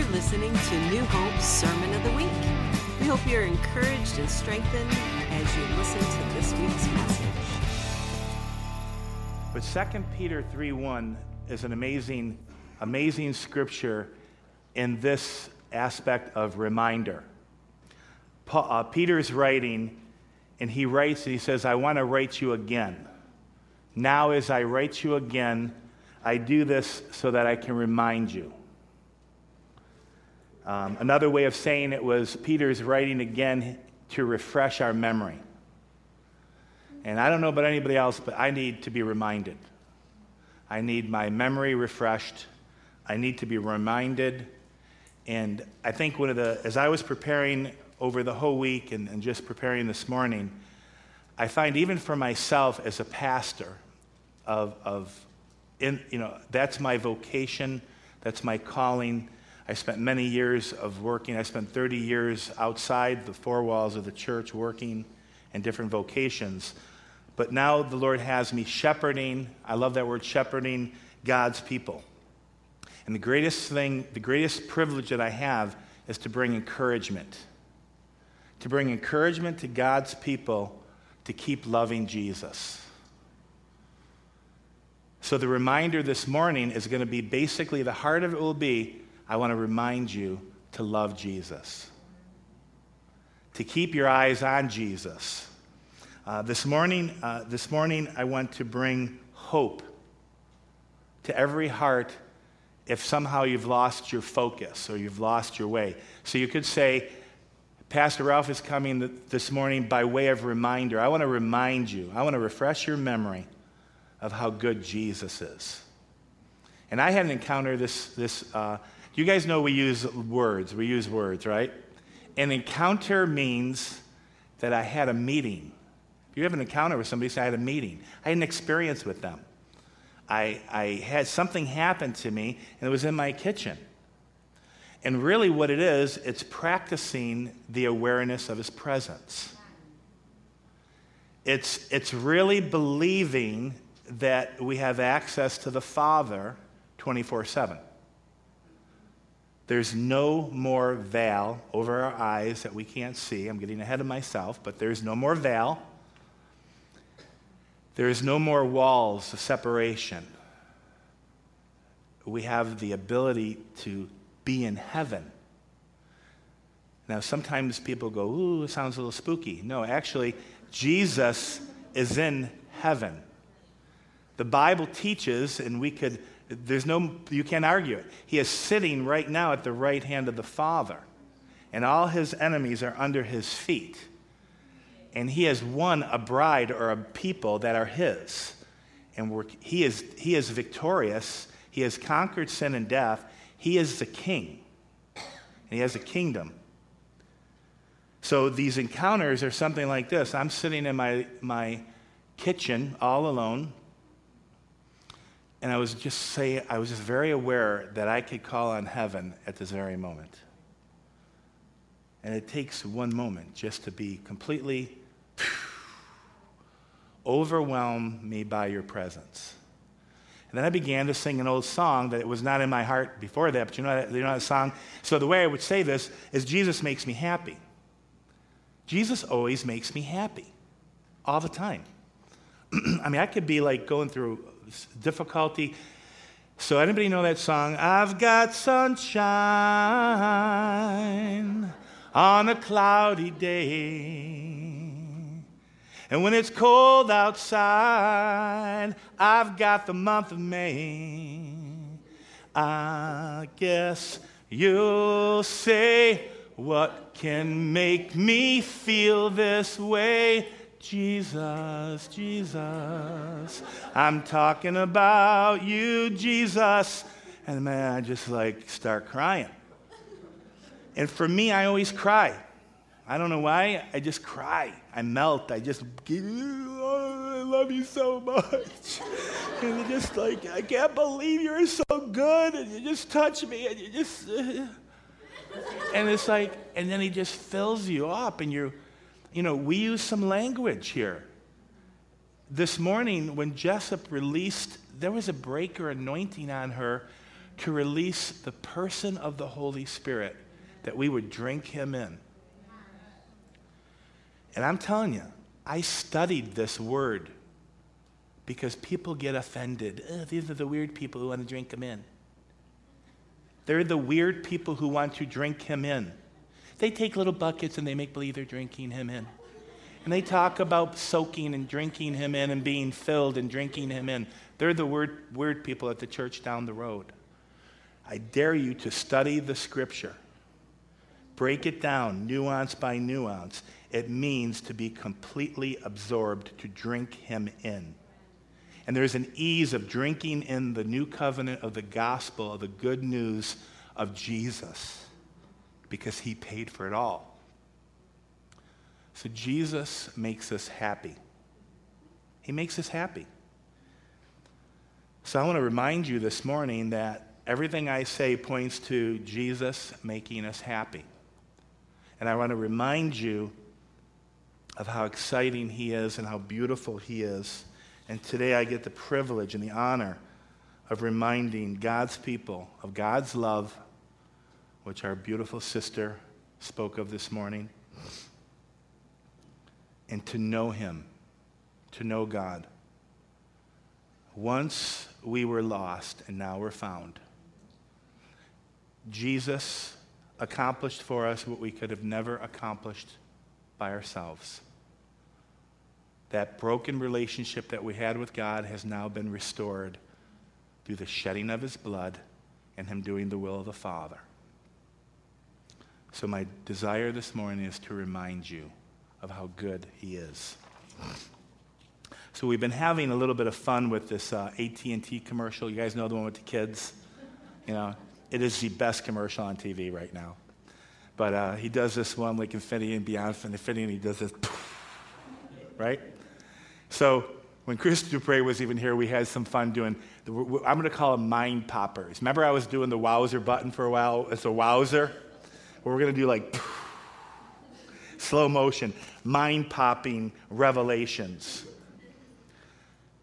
You're listening to New Hope's Sermon of the Week. We hope you're encouraged and strengthened as you listen to this week's message. But 2 Peter 3:1 is an amazing, amazing scripture in this aspect of reminder. Paul, uh, Peter's writing, and he writes, and he says, I want to write you again. Now, as I write you again, I do this so that I can remind you. Um, another way of saying it was Peter's writing again to refresh our memory. And I don't know about anybody else, but I need to be reminded. I need my memory refreshed. I need to be reminded. And I think one of the, as I was preparing over the whole week and, and just preparing this morning, I find even for myself as a pastor, of, of in, you know, that's my vocation, that's my calling. I spent many years of working. I spent 30 years outside the four walls of the church working in different vocations. But now the Lord has me shepherding, I love that word, shepherding God's people. And the greatest thing, the greatest privilege that I have is to bring encouragement. To bring encouragement to God's people to keep loving Jesus. So the reminder this morning is going to be basically the heart of it will be I want to remind you to love Jesus, to keep your eyes on Jesus. Uh, this morning, uh, this morning, I want to bring hope to every heart if somehow you've lost your focus or you've lost your way. So you could say, Pastor Ralph is coming this morning by way of reminder. I want to remind you, I want to refresh your memory of how good Jesus is. And I had an encounter this, this uh, you guys know we use words, we use words, right? An encounter means that I had a meeting. If you have an encounter with somebody, say I had a meeting. I had an experience with them. I, I had something happen to me, and it was in my kitchen. And really, what it is, it's practicing the awareness of his presence. It's, it's really believing that we have access to the Father 24 7. There's no more veil over our eyes that we can't see. I'm getting ahead of myself, but there's no more veil. There is no more walls of separation. We have the ability to be in heaven. Now, sometimes people go, ooh, it sounds a little spooky. No, actually, Jesus is in heaven. The Bible teaches, and we could, there's no, you can't argue it. He is sitting right now at the right hand of the Father, and all his enemies are under his feet. And he has won a bride or a people that are his. And he, is, he is victorious. He has conquered sin and death. He is the king, and he has a kingdom. So these encounters are something like this I'm sitting in my, my kitchen all alone and I was just say I was just very aware that I could call on heaven at this very moment. And it takes one moment just to be completely overwhelm me by your presence. And then I began to sing an old song that was not in my heart before that, but you know, that, you know that song? So the way I would say this is Jesus makes me happy. Jesus always makes me happy, all the time. I mean, I could be like going through difficulty. So, anybody know that song? I've got sunshine on a cloudy day. And when it's cold outside, I've got the month of May. I guess you'll say, What can make me feel this way? Jesus, Jesus, I'm talking about you, Jesus. And man, I just like start crying. And for me, I always cry. I don't know why. I just cry. I melt. I just oh, I love you so much. and just like, I can't believe you're so good. And you just touch me and you just, and it's like, and then he just fills you up and you're, you know, we use some language here. This morning, when Jessup released, there was a breaker anointing on her to release the person of the Holy Spirit, that we would drink him in. And I'm telling you, I studied this word because people get offended. these are the weird people who want to drink him in. They're the weird people who want to drink him in. They take little buckets and they make believe they're drinking him in. And they talk about soaking and drinking him in and being filled and drinking him in. They're the weird, weird people at the church down the road. I dare you to study the scripture. Break it down, nuance by nuance. It means to be completely absorbed, to drink him in. And there's an ease of drinking in the new covenant of the gospel, of the good news of Jesus, because he paid for it all. So Jesus makes us happy. He makes us happy. So I want to remind you this morning that everything I say points to Jesus making us happy. And I want to remind you of how exciting He is and how beautiful He is. And today I get the privilege and the honor of reminding God's people of God's love, which our beautiful sister spoke of this morning and to know Him, to know God. Once we were lost, and now we're found. Jesus accomplished for us what we could have never accomplished by ourselves. That broken relationship that we had with God has now been restored through the shedding of his blood and him doing the will of the Father. So, my desire this morning is to remind you of how good he is. So we've been having a little bit of fun with this uh, AT&T commercial. You guys know the one with the kids? You know, it is the best commercial on TV right now. But uh, he does this one like Infinity and Beyond Infinity, and he does this, right? So when Chris Dupre was even here, we had some fun doing, the, I'm going to call them mind poppers. Remember I was doing the wowzer button for a while? It's a wowzer? Where we're going to do like, slow motion, mind popping revelations.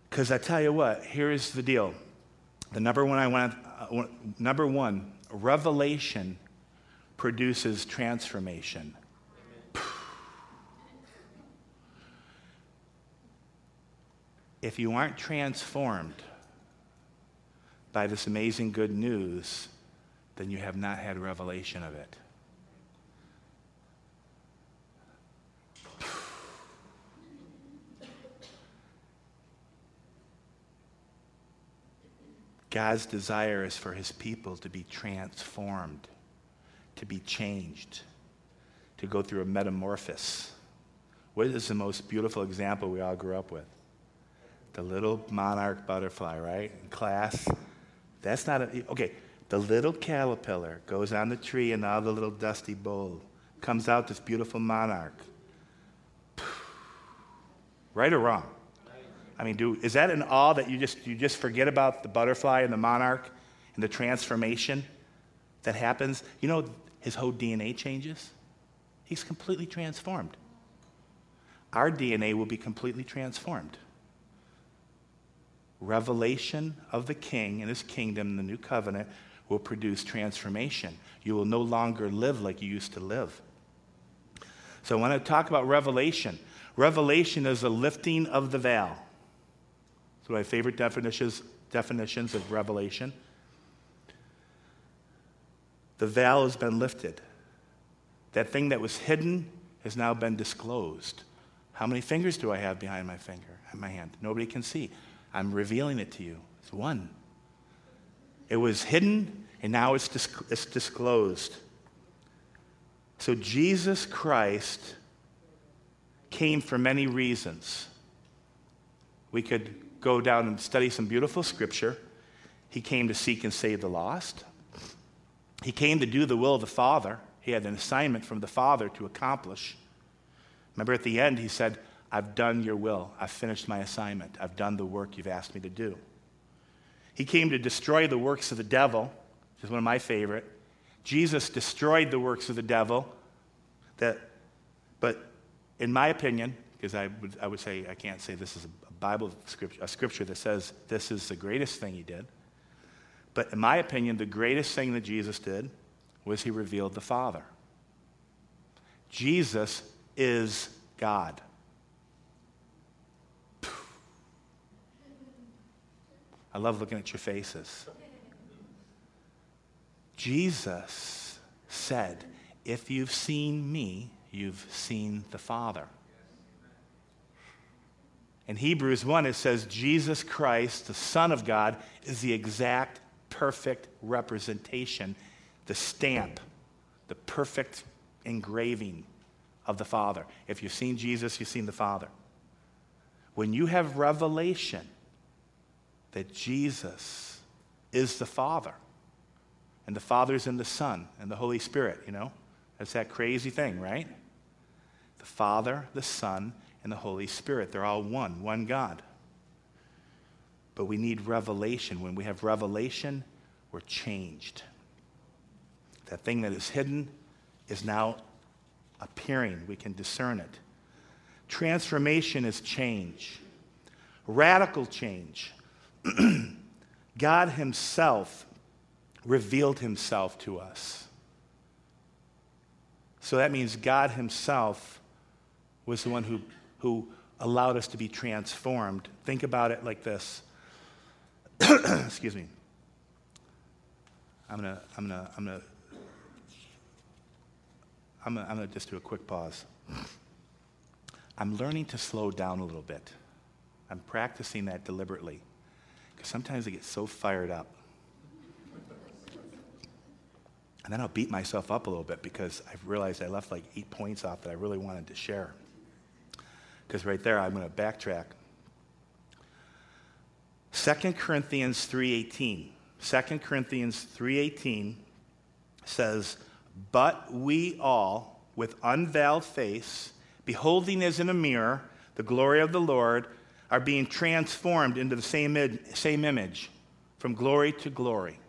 Because I tell you what, here's the deal. The number one I want, uh, number one, revelation produces transformation. If you aren't transformed by this amazing good news, then you have not had revelation of it. God's desire is for his people to be transformed, to be changed, to go through a metamorphosis. What is the most beautiful example we all grew up with? The little monarch butterfly, right? In class. That's not a, okay. The little caterpillar goes on the tree and of the little dusty bowl comes out this beautiful monarch. Right or wrong? I mean, do, is that an awe that you just, you just forget about the butterfly and the monarch and the transformation that happens? You know, his whole DNA changes. He's completely transformed. Our DNA will be completely transformed. Revelation of the king and his kingdom, the new covenant, will produce transformation. You will no longer live like you used to live. So, I want to talk about revelation. Revelation is a lifting of the veil. It's one of my favorite definitions, definitions of revelation. The veil has been lifted. That thing that was hidden has now been disclosed. How many fingers do I have behind my finger, my hand? Nobody can see. I'm revealing it to you. It's one. It was hidden, and now it's, it's disclosed. So Jesus Christ came for many reasons. We could go down and study some beautiful scripture. He came to seek and save the lost. He came to do the will of the Father. He had an assignment from the Father to accomplish. Remember at the end, he said, I've done your will. I've finished my assignment. I've done the work you've asked me to do. He came to destroy the works of the devil, which is one of my favorite. Jesus destroyed the works of the devil. That, but in my opinion, because I would, I would say I can't say this is a Bible scripture, a scripture that says this is the greatest thing he did. But in my opinion, the greatest thing that Jesus did was he revealed the Father. Jesus is God. I love looking at your faces. Jesus said, If you've seen me, you've seen the Father. In Hebrews 1, it says, Jesus Christ, the Son of God, is the exact, perfect representation, the stamp, the perfect engraving of the Father. If you've seen Jesus, you've seen the Father. When you have revelation that Jesus is the Father, and the Father's in the Son and the Holy Spirit, you know? That's that crazy thing, right? The Father, the Son, and the Holy Spirit. They're all one, one God. But we need revelation. When we have revelation, we're changed. That thing that is hidden is now appearing. We can discern it. Transformation is change, radical change. God Himself revealed Himself to us. So that means God Himself was the one who, who allowed us to be transformed. Think about it like this. Excuse me. I'm gonna, I'm gonna, I'm gonna, I'm gonna, I'm gonna just do a quick pause. I'm learning to slow down a little bit. I'm practicing that deliberately because sometimes I get so fired up. And then I'll beat myself up a little bit because I've realized I left like eight points off that I really wanted to share. Because right there, I'm going to backtrack. 2 Corinthians 3.18. 2 Corinthians 3.18 says, But we all, with unveiled face, beholding as in a mirror the glory of the Lord, are being transformed into the same, same image, from glory to glory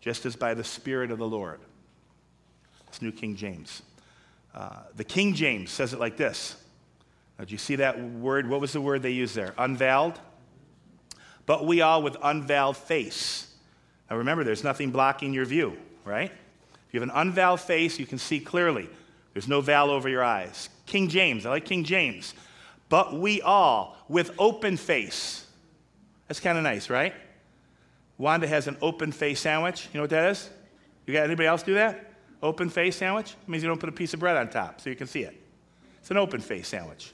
just as by the Spirit of the Lord. It's New King James. Uh, the King James says it like this. Do you see that word? What was the word they used there? Unveiled? But we all with unveiled face. Now remember, there's nothing blocking your view, right? If you have an unveiled face, you can see clearly. There's no veil over your eyes. King James, I like King James. But we all with open face. That's kind of nice, right? Wanda has an open face sandwich. You know what that is? You got anybody else do that? Open face sandwich? It means you don't put a piece of bread on top so you can see it. It's an open face sandwich.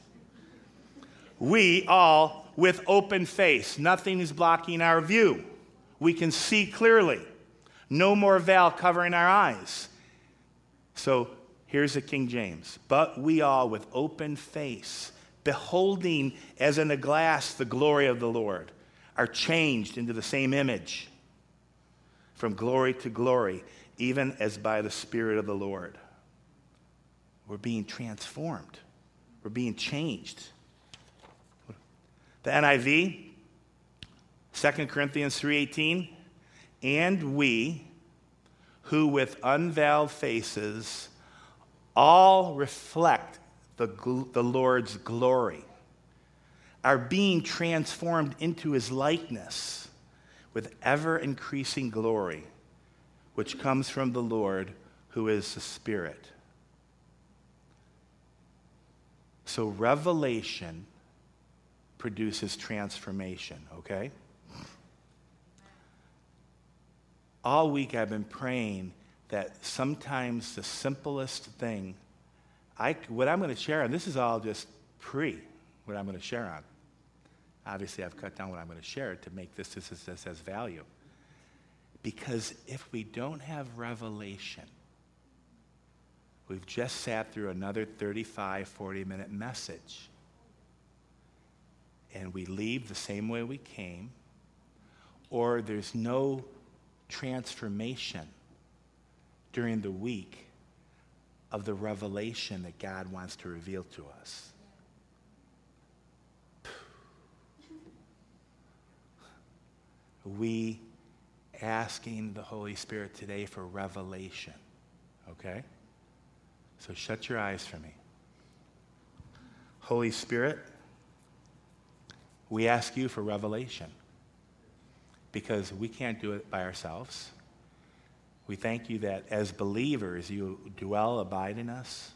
We all with open face. Nothing is blocking our view. We can see clearly. No more veil covering our eyes. So here's the King James. But we all with open face, beholding as in a glass the glory of the Lord are changed into the same image from glory to glory, even as by the Spirit of the Lord. We're being transformed, we're being changed. The NIV, 2 Corinthians 3:18, and we who with unveiled faces all reflect the, the Lord's glory are being transformed into his likeness with ever increasing glory, which comes from the Lord who is the Spirit. So, revelation produces transformation, okay? All week I've been praying that sometimes the simplest thing, I, what I'm going to share, on, this is all just pre, what I'm going to share on. Obviously, I've cut down what I'm going to share to make this, this, this as value. Because if we don't have revelation, we've just sat through another 35, 40 minute message. And we leave the same way we came, or there's no transformation during the week of the revelation that God wants to reveal to us. we asking the Holy Spirit today for revelation. Okay? So shut your eyes for me. Holy Spirit, we ask you for revelation. because we can't do it by ourselves. We thank you that as believers, you dwell, abide in us,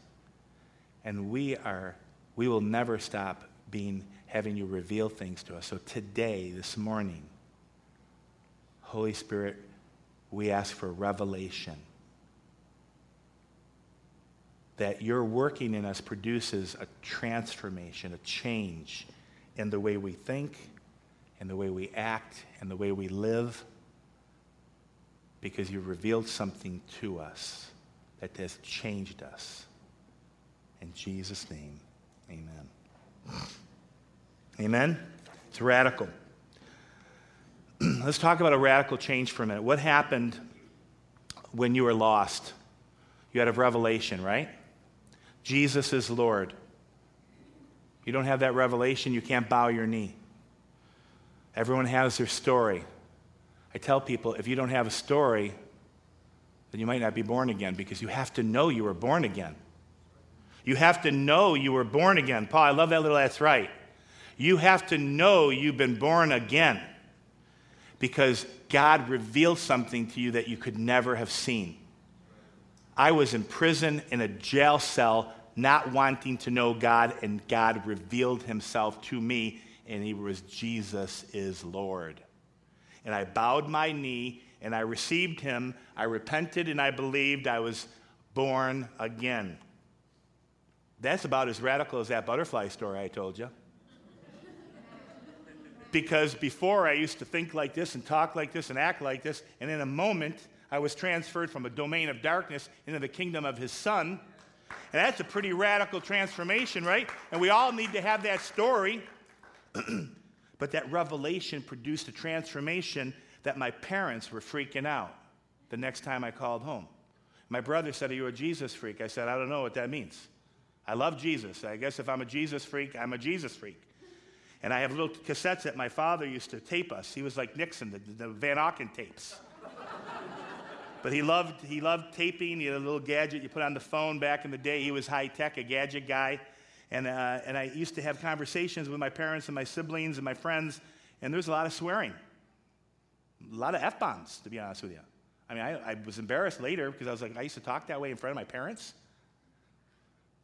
and we are, we will never stop being, having you reveal things to us. So today, this morning, Holy Spirit, we ask for revelation. That your working in us produces a transformation, a change in the way we think, in the way we act, in the way we live, because you revealed something to us that has changed us. In Jesus' name, amen. Amen? It's radical. Let's talk about a radical change for a minute. What happened when you were lost? You had a revelation, right? Jesus is Lord. You don't have that revelation, you can't bow your knee. Everyone has their story. I tell people if you don't have a story, then you might not be born again because you have to know you were born again. You have to know you were born again. Paul, I love that little that's right. You have to know you've been born again because God revealed something to you that you could never have seen. I was in prison in a jail cell, not wanting to know God, and God revealed himself to me, and he was Jesus is Lord and I bowed my knee and I received him. I repented and I believed I was born again. That's about as radical as that butterfly story I told you. because before I used to think like this and talk like this and act like this, and in a moment I was transferred from a domain of darkness into the kingdom of his son. And that's a pretty radical transformation, right? And we all need to have that story. But that revelation produced a transformation that my parents were freaking out the next time I called home. My brother said, Are you a Jesus freak? I said, I don't know what that means. I love Jesus. I guess if I'm a Jesus freak, I'm a Jesus freak. And I have little cassettes that my father used to tape us. He was like Nixon, the, the Van Auken tapes. But he loved, he loved taping. He had a little gadget you put on the phone back in the day. He was high tech, a gadget guy. And, uh, and I used to have conversations with my parents and my siblings and my friends, and there was a lot of swearing, a lot of F bombs, to be honest with you. I mean, I, I, was embarrassed later because I was like, I used to talk that way in front of my parents.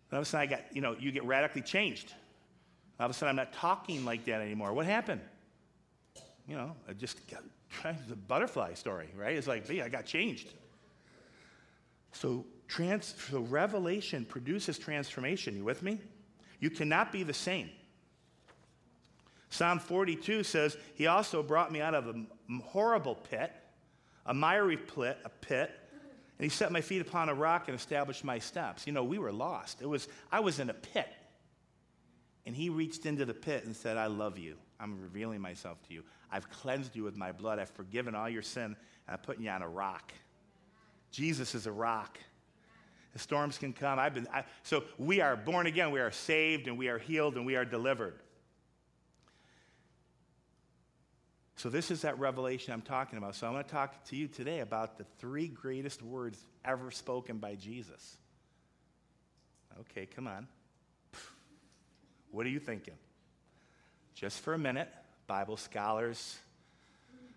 And all of a sudden, I got, you know, you get radically changed. All of a sudden, I'm not talking like that anymore. What happened? You know, I just got, the butterfly story, right? It's like, me, I got changed. So, trans, so revelation produces transformation. You with me? You cannot be the same. Psalm 42 says, He also brought me out of a horrible pit, a miry pit, a pit, and He set my feet upon a rock and established my steps. You know, we were lost. It was, I was in a pit. And He reached into the pit and said, I love you. I'm revealing myself to you. I've cleansed you with my blood. I've forgiven all your sin, and I'm putting you on a rock. Jesus is a rock. The storms can come. I've been, I, so we are born again. We are saved and we are healed and we are delivered. So, this is that revelation I'm talking about. So, I'm going to talk to you today about the three greatest words ever spoken by Jesus. Okay, come on. What are you thinking? Just for a minute, Bible scholars,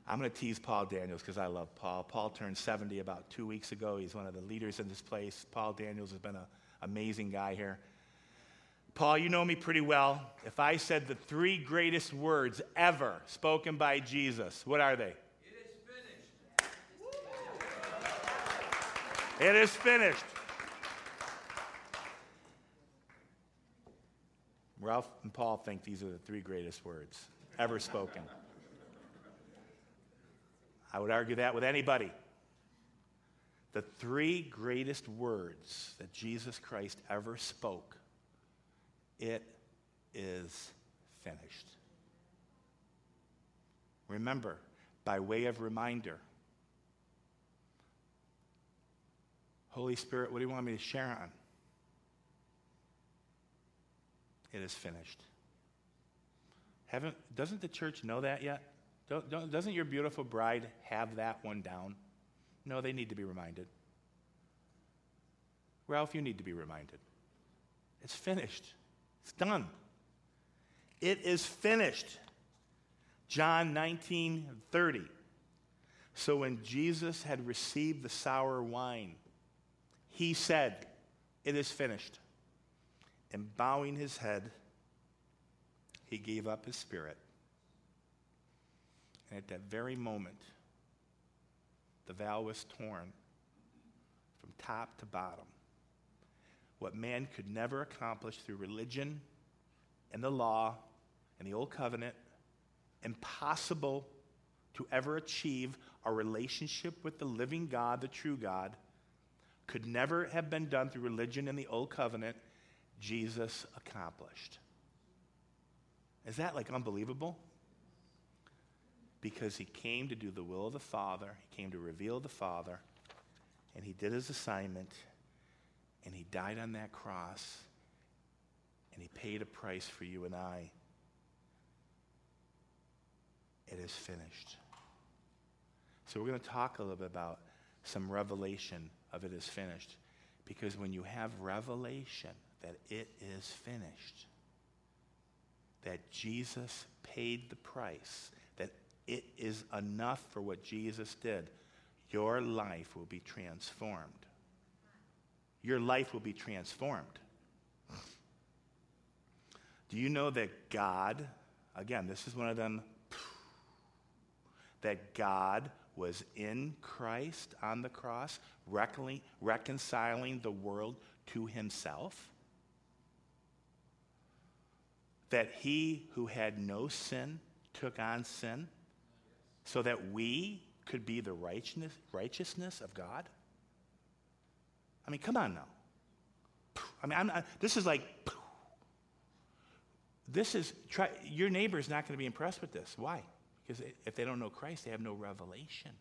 I'm going to tease Paul Daniels because I love Paul. Paul turned 70 about two weeks ago. He's one of the leaders in this place. Paul Daniels has been an amazing guy here. Paul, you know me pretty well. If I said the three greatest words ever spoken by Jesus, what are they? It is finished. It is finished. Ralph and Paul think these are the three greatest words ever spoken. I would argue that with anybody. The three greatest words that Jesus Christ ever spoke it is finished. Remember, by way of reminder, Holy Spirit, what do you want me to share on? It is finished. Haven't, doesn't the church know that yet? Don't, don't, doesn't your beautiful bride have that one down? No, they need to be reminded. Ralph, you need to be reminded. It's finished. It's done. It is finished. John 19 30. So when Jesus had received the sour wine, he said, It is finished. And bowing his head, he gave up his spirit. And at that very moment, the veil was torn from top to bottom. What man could never accomplish through religion and the law and the old covenant, impossible to ever achieve a relationship with the living God, the true God, could never have been done through religion and the old covenant, Jesus accomplished. Is that like unbelievable? Because he came to do the will of the Father, he came to reveal the Father, and he did his assignment, and he died on that cross, and he paid a price for you and I. It is finished. So, we're going to talk a little bit about some revelation of it is finished. Because when you have revelation that it is finished, that Jesus paid the price, that it is enough for what Jesus did, your life will be transformed. Your life will be transformed. Do you know that God, again, this is one of them, that God was in Christ on the cross, reconciling the world to himself. That he who had no sin took on sin so that we could be the righteousness, righteousness of God. I mean, come on now. I mean, I'm, I, this is like, this is, try, your neighbor is not going to be impressed with this. Why? Because if they don't know Christ, they have no revelation.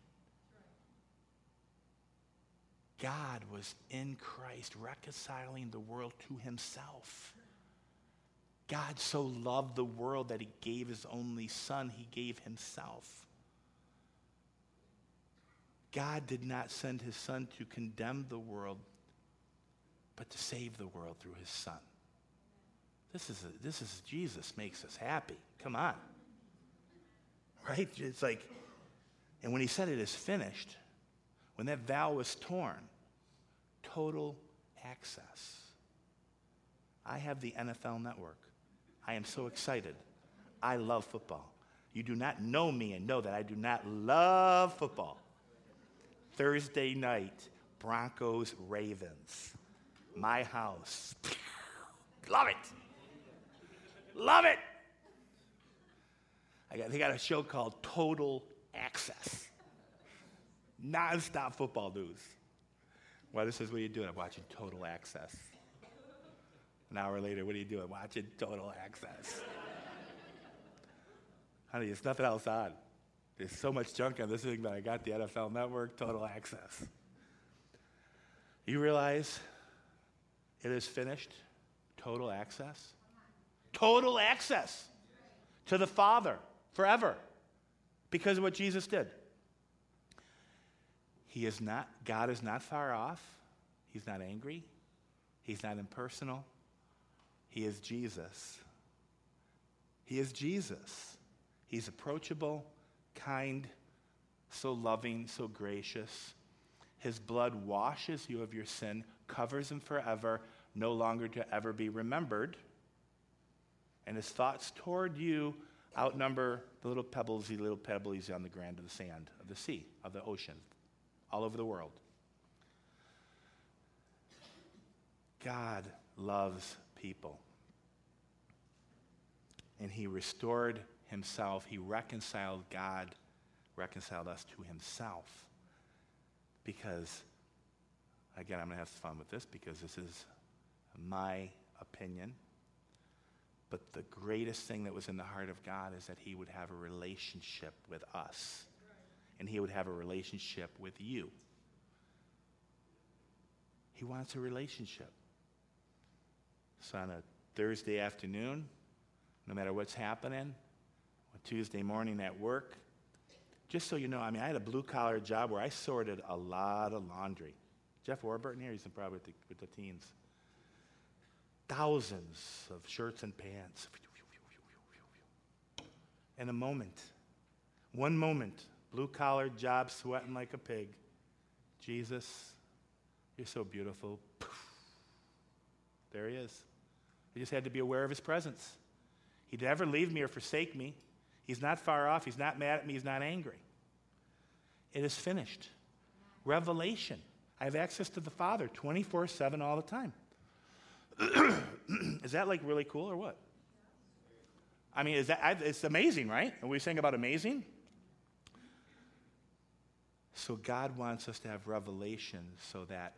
God was in Christ reconciling the world to himself. God so loved the world that he gave his only son, he gave himself. God did not send his son to condemn the world, but to save the world through his son. This is, a, this is Jesus makes us happy. Come on right? It's like, and when he said it is finished, when that vow was torn, total access. I have the NFL network. I am so excited. I love football. You do not know me and know that I do not love football. Thursday night, Broncos Ravens. My house. love it. Love it. Got, they got a show called Total Access. Non-stop football news. Well, this is what you're doing. I'm watching Total Access. An hour later, what are you doing? Watching Total Access. Honey, there's nothing else on. There's so much junk on this thing, that I got the NFL Network, Total Access. You realize it is finished? Total access? Total access to the Father forever because of what Jesus did. He is not, God is not far off. He's not angry. He's not impersonal. He is Jesus. He is Jesus. He's approachable, kind, so loving, so gracious. His blood washes you of your sin, covers them forever, no longer to ever be remembered. And his thoughts toward you outnumber the little pebbles, the little pebbles on the ground of the sand of the sea, of the ocean, all over the world. God loves people. And he restored himself. He reconciled God, reconciled us to himself. Because, again, I'm going to have fun with this because this is my opinion. But the greatest thing that was in the heart of God is that He would have a relationship with us, and He would have a relationship with you. He wants a relationship. So on a Thursday afternoon, no matter what's happening, on Tuesday morning at work, just so you know, I mean, I had a blue collar job where I sorted a lot of laundry. Jeff Warburton here, he's probably with the, with the teens thousands of shirts and pants. In a moment, one moment, blue collar job, sweating like a pig. Jesus, you're so beautiful. There he is. I just had to be aware of his presence. He'd never leave me or forsake me. He's not far off. He's not mad at me. He's not angry. It is finished. Revelation. I have access to the Father 24 7 all the time. is that like really cool or what? I mean, is that, it's amazing, right? Are we saying about amazing? So God wants us to have revelation so that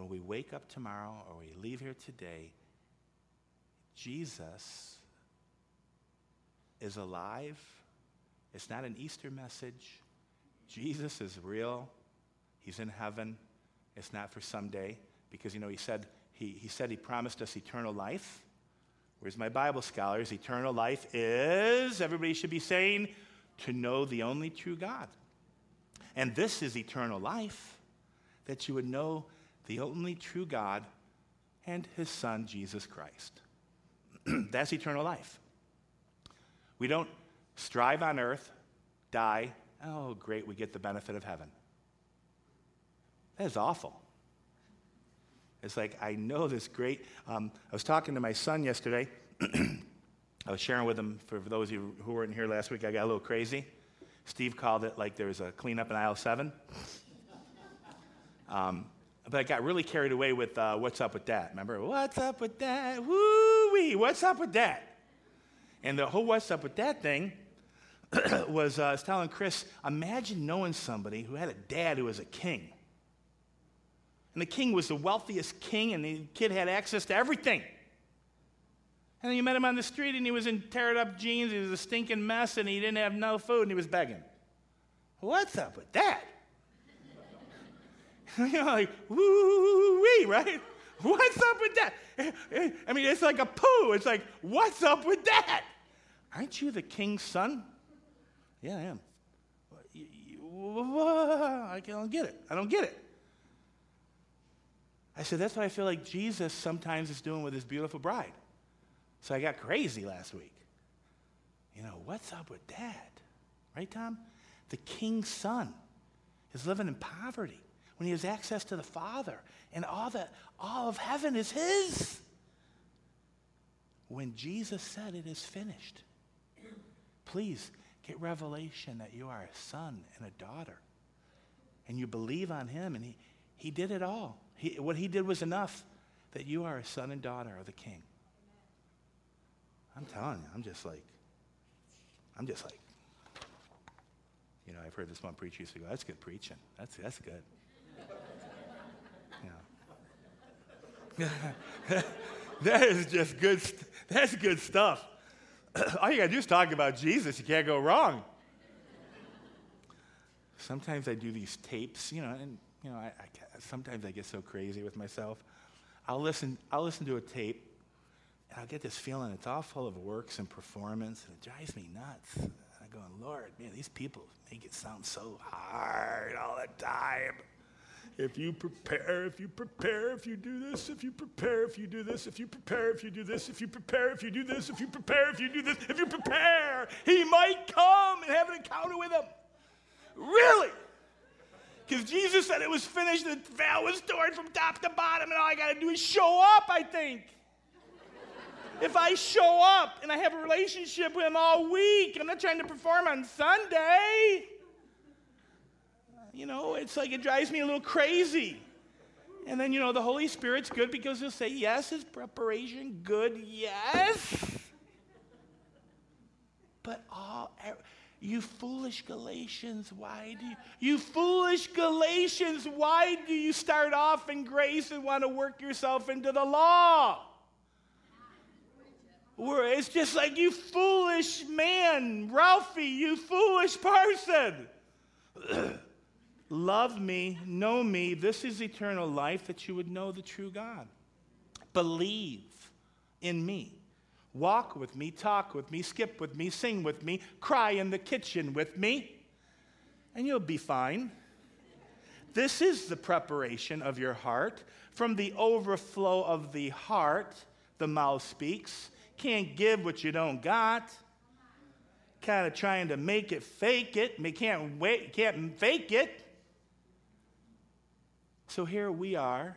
when we wake up tomorrow or we leave here today, Jesus is alive. It's not an Easter message. Jesus is real. He's in heaven. It's not for someday because, you know, he said he, he said he promised us eternal life. Where's my Bible scholars? Eternal life is, everybody should be saying, to know the only true God. And this is eternal life, that you would know the only true God and his Son, Jesus Christ. That's eternal life. We don't strive on earth, die, oh, great, we get the benefit of heaven. That is awful. It's like, I know this great. Um, I was talking to my son yesterday. I was sharing with him, for those of you who weren't here last week, I got a little crazy. Steve called it like there was a cleanup in aisle seven. Um, but I got really carried away with uh, what's up with that. Remember, what's up with that? Woo wee, what's up with that? And the whole what's up with that thing was, uh, I was telling Chris, imagine knowing somebody who had a dad who was a king. And the king was the wealthiest king, and the kid had access to everything. And then you met him on the street, and he was in teared up jeans, he was a stinking mess, and he didn't have no food, and he was begging. What's up with that? you know, like, woo wee, right? What's up with that? I mean, it's like a poo. It's like, what's up with that? Aren't you the king's son? Yeah, I am. I don't get it. I don't get it. I said, that's what I feel like Jesus sometimes is doing with his beautiful bride. So I got crazy last week. You know, what's up with that? Right, Tom? The king's son is living in poverty when he has access to the Father, and all, the, all of heaven is his. When Jesus said, It is finished, please get revelation that you are a son and a daughter. And you believe on him, and he, he did it all. He, what he did was enough that you are a son and daughter of the king. I'm telling you, I'm just like, I'm just like, you know, I've heard this one preacher used to go, that's good preaching. That's, that's good. Yeah. that is just good. That's good stuff. All you got to do is talk about Jesus. You can't go wrong. Sometimes I do these tapes, you know, and you know, I, I, sometimes I get so crazy with myself. I'll listen. I'll listen to a tape, and I'll get this feeling it's all full of works and performance, and it drives me nuts. I go, Lord, man, these people make it sound so hard all the time if you prepare, if you prepare, if you do this, if you prepare, if you do this, if you prepare, if you do this, if you prepare, if you do this, if you prepare, if you do this, if you prepare, he might come and have an encounter with him. Really? Because Jesus said it was finished, the veil was torn from top to bottom, and all I got to do is show up, I think. if I show up and I have a relationship with him all week, I'm not trying to perform on Sunday you know, it's like it drives me a little crazy. And then, you know, the Holy Spirit's good because he'll say, yes, is preparation good? Yes. But all, er, you foolish Galatians, why do you, you foolish Galatians, why do you start off in grace and want to work yourself into the law? It's just like, you foolish man, Ralphie, you foolish person. Love me, know me. This is eternal life that you would know the true God. Believe in me. Walk with me, talk with me, skip with me, sing with me, cry in the kitchen with me, and you'll be fine. This is the preparation of your heart. From the overflow of the heart, the mouth speaks. Can't give what you don't got. kind of trying to make it fake it. Can't wait, can't fake it. So here we are,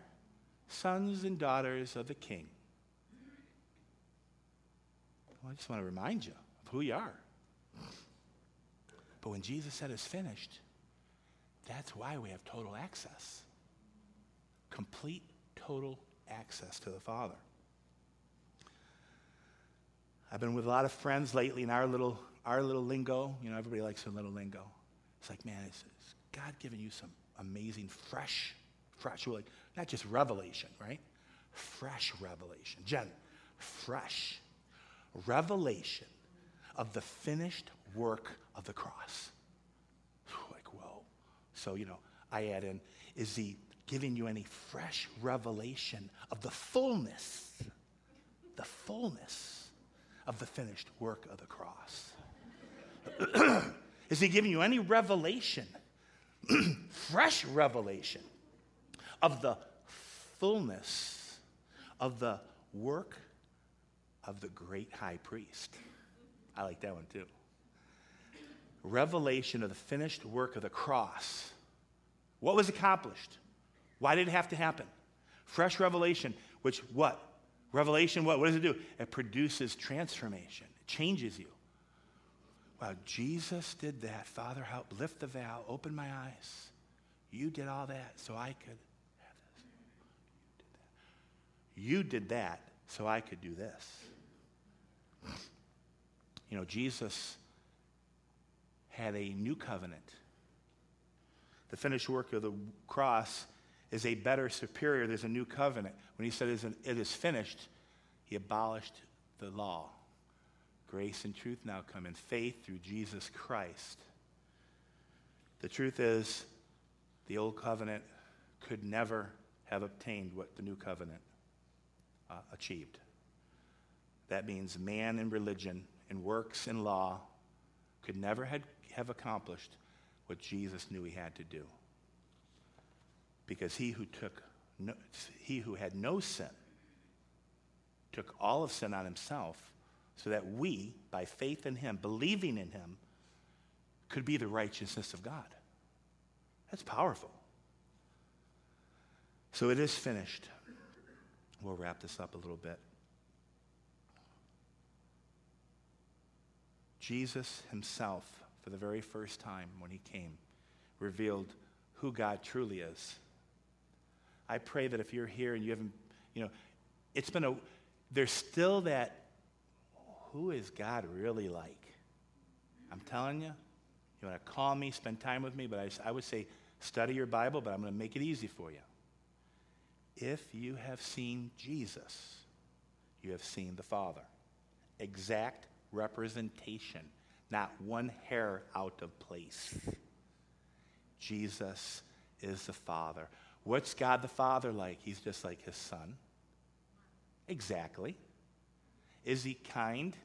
sons and daughters of the King. Well, I just want to remind you of who you are. But when Jesus said it's finished, that's why we have total access. Complete, total access to the Father. I've been with a lot of friends lately in our little, our little lingo. You know, everybody likes their little lingo. It's like, man, is, is God giving you some amazing, fresh, fresh, like, not just revelation, right? Fresh revelation. Jen, fresh revelation of the finished work of the cross. Like, whoa. So, you know, I add in, is he giving you any fresh revelation of the fullness, the fullness of the finished work of the cross? is he giving you any revelation, fresh revelation of the fullness of the work of the great high priest? I like that one too. Revelation of the finished work of the cross. What was accomplished? Why did it have to happen? Fresh revelation, which what? Revelation, what? What does it do? It produces transformation, it changes you. Wow, Jesus did that. Father, help lift the veil, open my eyes. You did all that so I could have this. You did that, you did that so I could do this. You know, Jesus had a new covenant. The finished work of the cross is a better, superior, there's a new covenant. When he said it is finished, he abolished the law. Grace and truth now come in faith through Jesus Christ. The truth is, the old covenant could never have obtained what the new covenant uh, achieved. That means man and religion and works and law could never had, have accomplished what Jesus knew he had to do. Because he who took no, he who had no sin took all of sin on himself so that we, by faith in him, believing in him, could be the righteousness of God. That's powerful. So it is finished. We'll wrap this up a little bit. Jesus himself, for the very first time when he came, revealed who God truly is. I pray that if you're here and you haven't, you know, it's been a, there's still that, who is God really like? I'm telling you, you want to call me, spend time with me, but I, I would say study your Bible, but I'm going to make it easy for you. If you have seen Jesus, you have seen the Father. Exact representation, not one hair out of place. Jesus is the Father. What's God the Father like? He's just like his Son. Exactly. Is he kind?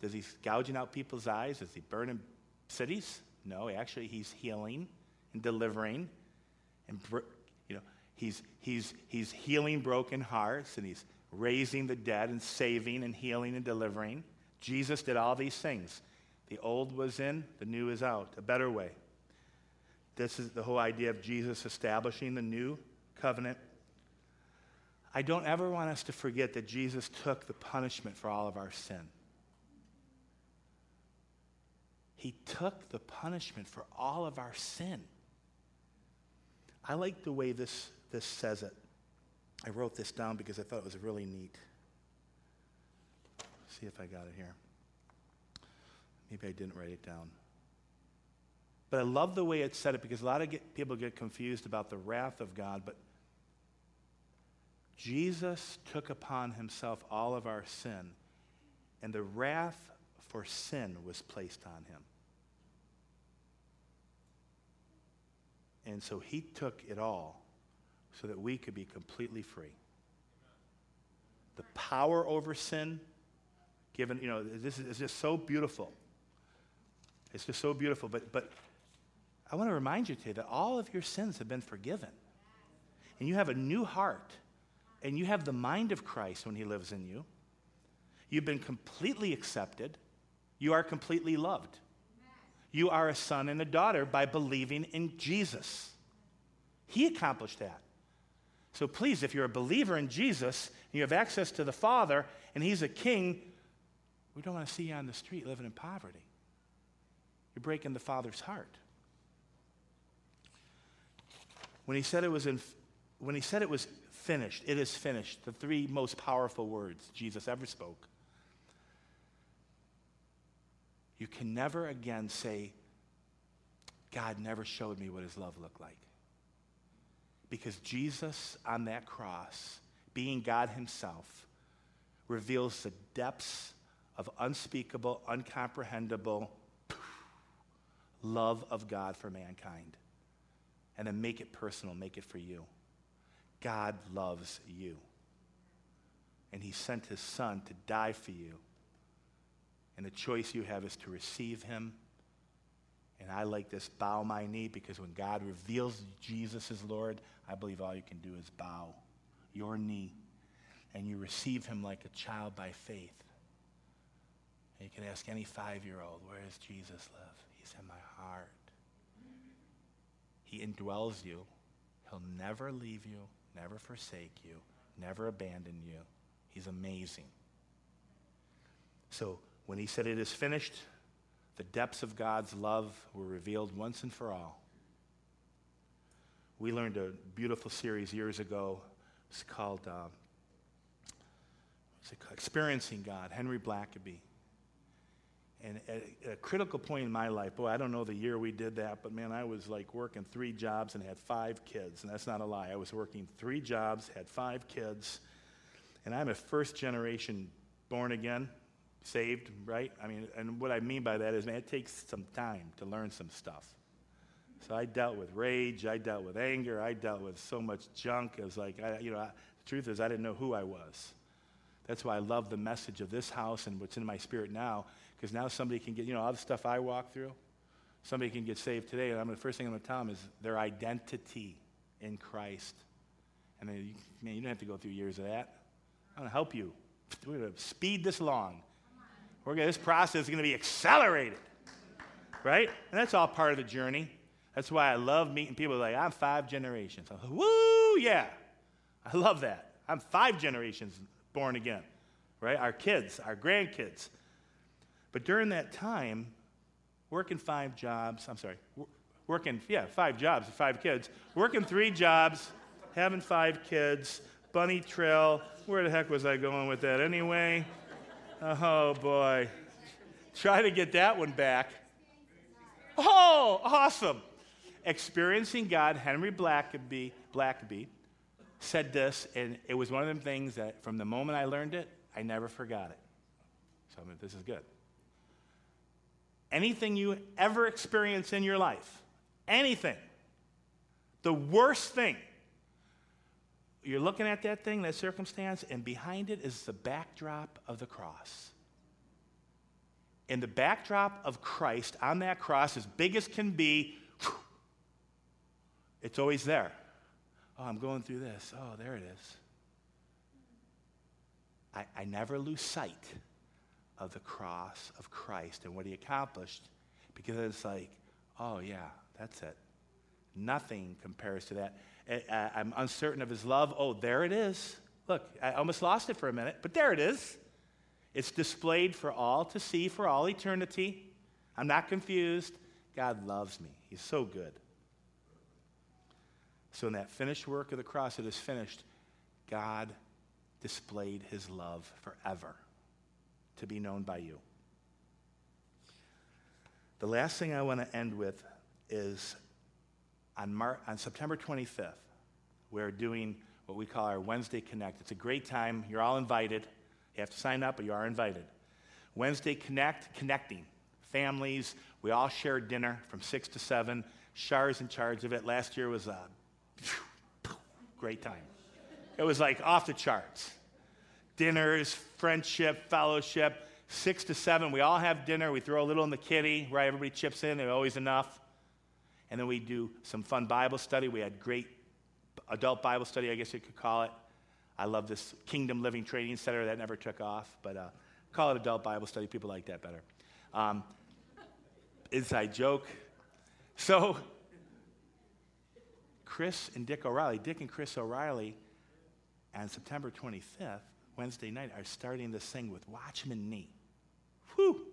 Does he gouging out people's eyes? Is he burning cities? No, actually, he's healing and delivering. And, he's, he's, he's healing broken hearts and he's raising the dead and saving and healing and delivering. Jesus did all these things. The old was in, the new is out, a better way. This is the whole idea of Jesus establishing the new covenant. I don't ever want us to forget that Jesus took the punishment for all of our sin. He took the punishment for all of our sin. I like the way this, this says it. I wrote this down because I thought it was really neat see if I got it here. Maybe I didn't write it down. But I love the way it said it because a lot of get, people get confused about the wrath of God. But Jesus took upon himself all of our sin, and the wrath for sin was placed on him. And so he took it all so that we could be completely free. The power over sin given, you know, this is just so beautiful. It's just so beautiful. But, but I want to remind you today that all of your sins have been forgiven. And you have a new heart. And you have the mind of Christ when he lives in you. You've been completely accepted. You are completely loved. You are a son and a daughter by believing in Jesus. He accomplished that. So please, if you're a believer in Jesus and you have access to the Father and He's a king, we don't want to see you on the street living in poverty. You're breaking the Father's heart. When he said it was in, when he said it was finished, it is finished, the three most powerful words Jesus ever spoke. You can never again say, God never showed me what his love looked like. Because Jesus on that cross, being God himself, reveals the depths of unspeakable, uncomprehendable love of God for mankind. And then make it personal, make it for you. God loves you. And he sent his son to die for you and the choice you have is to receive him. And I like this bow my knee because when God reveals Jesus as Lord, I believe all you can do is bow your knee and you receive him like a child by faith. And you can ask any five year old, where does Jesus live? He's in my heart. He indwells you. He'll never leave you, never forsake you, never abandon you. He's amazing. So when he said, It is finished, the depths of God's love were revealed once and for all. We learned a beautiful series years ago. It's called, uh, it called Experiencing God, Henry Blackaby. And at a critical point in my life, boy, I don't know the year we did that, but man, I was like working three jobs and had five kids. And that's not a lie. I was working three jobs, had five kids. And I'm a first generation born again saved, right? I mean, and what I mean by that is, man, it takes some time to learn some stuff. So I dealt with rage, I dealt with anger, I dealt with so much junk. It was like, I, you know, I, the truth is, I didn't know who I was. That's why I love the message of this house and what's in my spirit now, because now somebody can get, you know, all the stuff I walk through, somebody can get saved today, and I'm, the first thing I'm going to tell them is their identity in Christ. And then, man, you don't have to go through years of that. I'm going to help you. We're going to speed this along. We're gonna, this process is going to be accelerated, right? And that's all part of the journey. That's why I love meeting people like, I'm five generations. I'm like, woo, yeah. I love that. I'm five generations born again, right? Our kids, our grandkids. But during that time, working five jobs, I'm sorry, working, yeah, five jobs, five kids, working three jobs, having five kids, bunny trail. Where the heck was I going with that anyway? Oh, boy. Try to get that one back. Oh, awesome. Experiencing God, Henry Blackaby, Blackaby said this, and it was one of them things that from the moment I learned it, I never forgot it. So I mean, this is good. Anything you ever experience in your life, anything, the worst thing you're looking at that thing, that circumstance, and behind it is the backdrop of the cross. And the backdrop of Christ on that cross, as big as can be, it's always there. Oh, I'm going through this. Oh, there it is. I, I never lose sight of the cross of Christ and what he accomplished because it's like, oh, yeah, that's it. Nothing compares to that. I'm uncertain of his love. Oh, there it is. Look, I almost lost it for a minute, but there it is. It's displayed for all to see for all eternity. I'm not confused. God loves me. He's so good. So, in that finished work of the cross, it is finished. God displayed his love forever to be known by you. The last thing I want to end with is on, Mar- on September 25th, we're doing what we call our Wednesday Connect. It's a great time. You're all invited. You have to sign up, but you are invited. Wednesday Connect, connecting. Families, we all share dinner from 6 to 7. Shar is in charge of it. Last year was a great time. It was like off the charts. Dinners, friendship, fellowship. 6 to 7, we all have dinner. We throw a little in the kitty, right? Everybody chips in, there's always enough and then we do some fun Bible study. We had great adult Bible study, I guess you could call it. I love this Kingdom Living Training Center that never took off, but uh, call it adult Bible study. People like that better. Um, inside joke. So, Chris and Dick O'Reilly, Dick and Chris O'Reilly, on September 25th, Wednesday night, are starting this thing with Watchman Nee. Whew!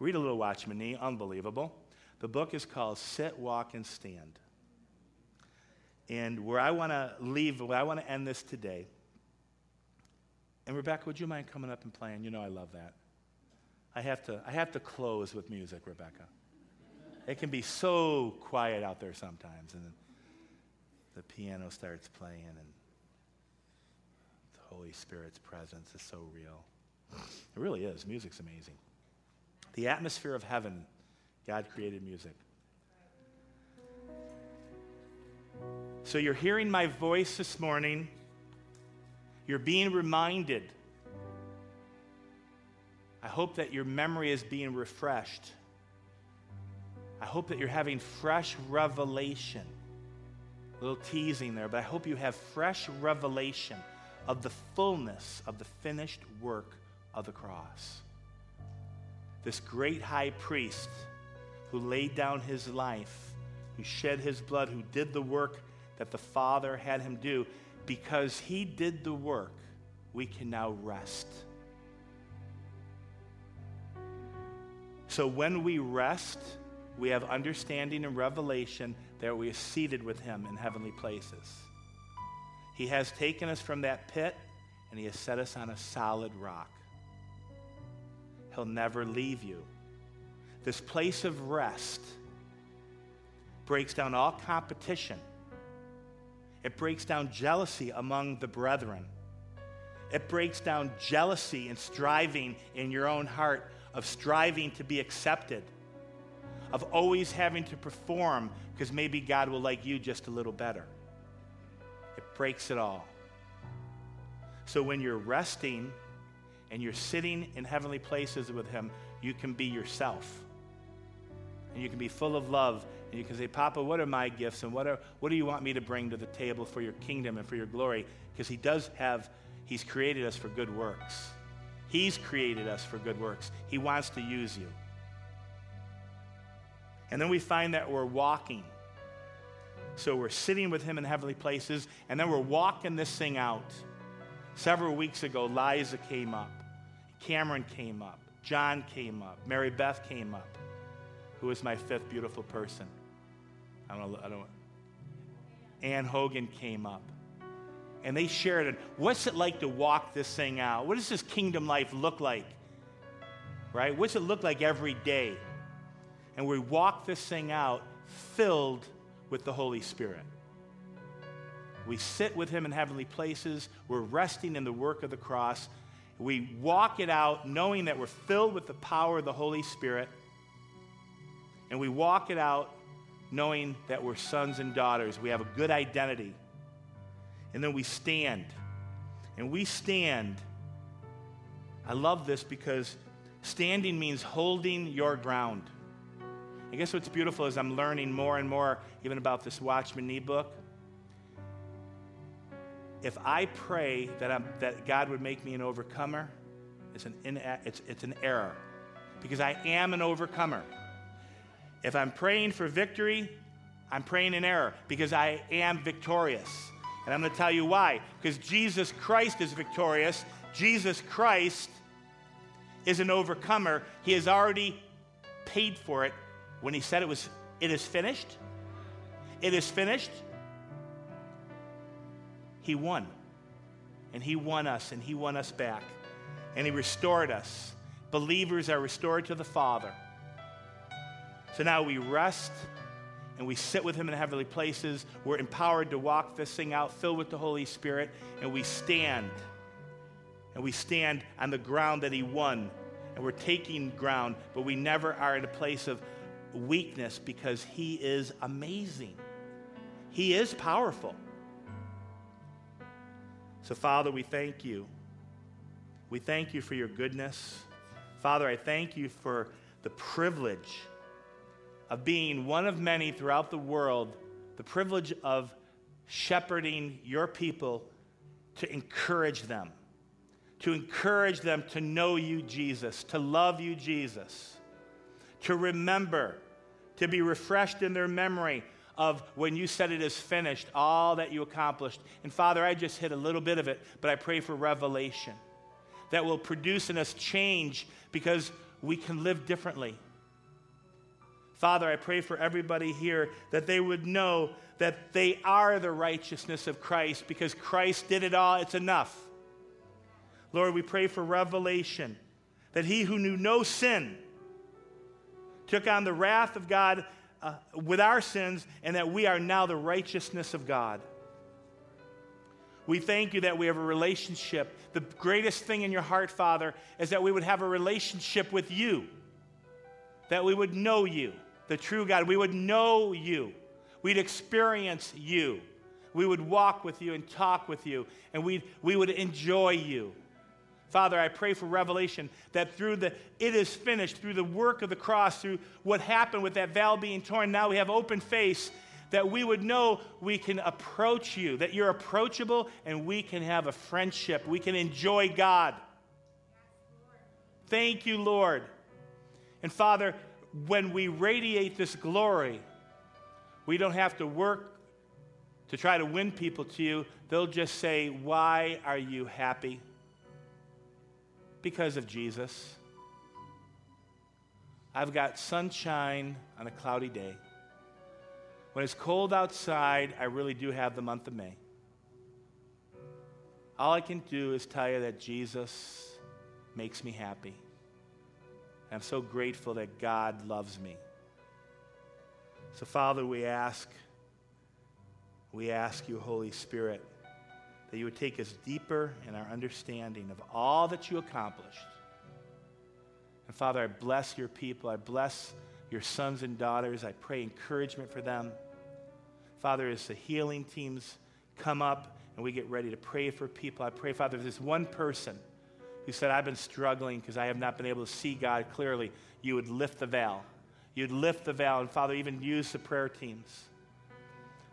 Read a little Watchman Nee, unbelievable. The book is called Sit, Walk, and Stand. And where I want to leave, where I want to end this today, and Rebecca, would you mind coming up and playing? You know I love that. I have to, I have to close with music, Rebecca. It can be so quiet out there sometimes, and the piano starts playing, and the Holy Spirit's presence is so real. It really is. Music's amazing. The atmosphere of heaven, God created music. So you're hearing my voice this morning. You're being reminded. I hope that your memory is being refreshed. I hope that you're having fresh revelation. Little teasing there, but I hope you have fresh revelation of the fullness of the finished work of the cross. This great high priest who laid down his life, who shed his blood, who did the work that the Father had him do, because he did the work, we can now rest. So when we rest, we have understanding and revelation that we are seated with him in heavenly places. He has taken us from that pit and he has set us on a solid rock. He'll never leave you. This place of rest breaks down all competition it breaks down jealousy among the brethren. It breaks down jealousy and striving in your own heart, of striving to be accepted, of always having to perform because maybe God will like you just a little better. It breaks it all. So when you're resting and you're sitting in heavenly places with Him, you can be yourself. And you can be full of love and you can say, Papa, what are my gifts and what, are, what do you want me to bring to the table for your kingdom and for your glory? Because He does have, He's created us for good works. He's created us for good works. He wants to use you. And then we find that we're walking. So we're sitting with Him in heavenly places, and then we're walking this thing out. Several weeks ago, Liza came up, Cameron came up, John came up, Mary Beth came up, who is my fifth beautiful person. I don't know, I don't Ann Hogan came up. And they shared it. What's it like to walk this thing out? What does this kingdom life look like? Right? What's it look like every day? And we walk this thing out filled with the Holy Spirit. We sit with Him in heavenly places. We're resting in the work of the cross. We walk it out knowing that we're filled with the power of the Holy Spirit. And we walk it out knowing that we're sons and daughters. We have a good identity. And then we stand. And we stand. I love this because standing means holding your ground. I guess what's beautiful is I'm learning more and more even about this Watchman Nee book. If I pray that, I'm, that God would make me an overcomer, it's an, it's, it's an error because I am an overcomer. If I'm praying for victory, I'm praying in error because I am victorious. And I'm going to tell you why. Because Jesus Christ is victorious. Jesus Christ is an overcomer. He has already paid for it when he said it was it is finished. It is finished. He won. And he won us and he won us back. And he restored us. Believers are restored to the Father. So now we rest and we sit with Him in heavenly places. We're empowered to walk this thing out, filled with the Holy Spirit, and we stand. And we stand on the ground that He won. And we're taking ground, but we never are in a place of weakness because He is amazing. He is powerful. So, Father, we thank you. We thank you for your goodness. Father, I thank you for the privilege of being one of many throughout the world, the privilege of shepherding your people to encourage them, to encourage them to know you, Jesus, to love you, Jesus. to remember, to be refreshed in their memory of when you said it is finished, all that you accomplished. And Father, I just hit a little bit of it, but I pray for revelation that will produce in us change because we can live differently. Father, I pray for everybody here that they would know that they are the righteousness of Christ because Christ did it all. It's enough. Lord, we pray for revelation that he who knew no sin took on the wrath of God uh, with our sins and that we are now the righteousness of God. We thank you that we have a relationship. The greatest thing in your heart, Father, is that we would have a relationship with you, that we would know you the true God. We would know you. We'd experience you. We would walk with you and talk with you, and we'd, we would enjoy you. Father, I pray for revelation that through the it is finished, through the work of the cross, through what happened with that veil being torn, now we have open face, that we would know we can approach you, that you're approachable, and we can have a friendship. We can enjoy God. Thank you, Lord. And Father, when we radiate this glory, we don't have to work to try to win people to you. They'll just say, Why are you happy? Because of Jesus. I've got sunshine on a cloudy day. When it's cold outside, I really do have the month of May. All I can do is tell you that Jesus makes me happy. I'm so grateful that God loves me. So, Father, we ask, we ask you, Holy Spirit, that you would take us deeper in our understanding of all that you accomplished. And Father, I bless your people. I bless your sons and daughters. I pray encouragement for them. Father, as the healing teams come up and we get ready to pray for people, I pray, Father, if there's one person who said, I've been struggling because I have not been able to see God clearly, you would lift the veil. You'd lift the veil, and Father, even use the prayer teams.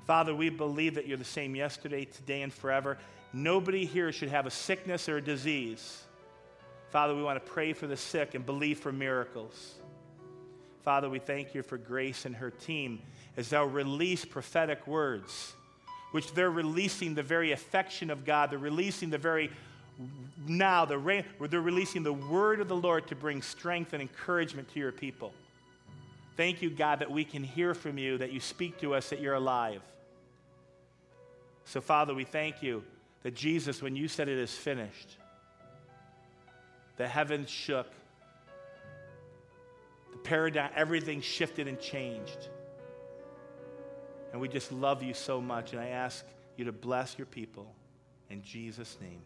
Father, we believe that you're the same yesterday, today, and forever. Nobody here should have a sickness or a disease. Father, we want to pray for the sick and believe for miracles. Father, we thank you for Grace and her team as they'll release prophetic words, which they're releasing the very affection of God, they're releasing the very now they're, they're releasing the word of the Lord to bring strength and encouragement to your people. Thank you, God, that we can hear from you, that you speak to us, that you're alive. So, Father, we thank you that Jesus, when you said it is finished, the heavens shook, the paradigm, everything shifted and changed. And we just love you so much. And I ask you to bless your people in Jesus' name.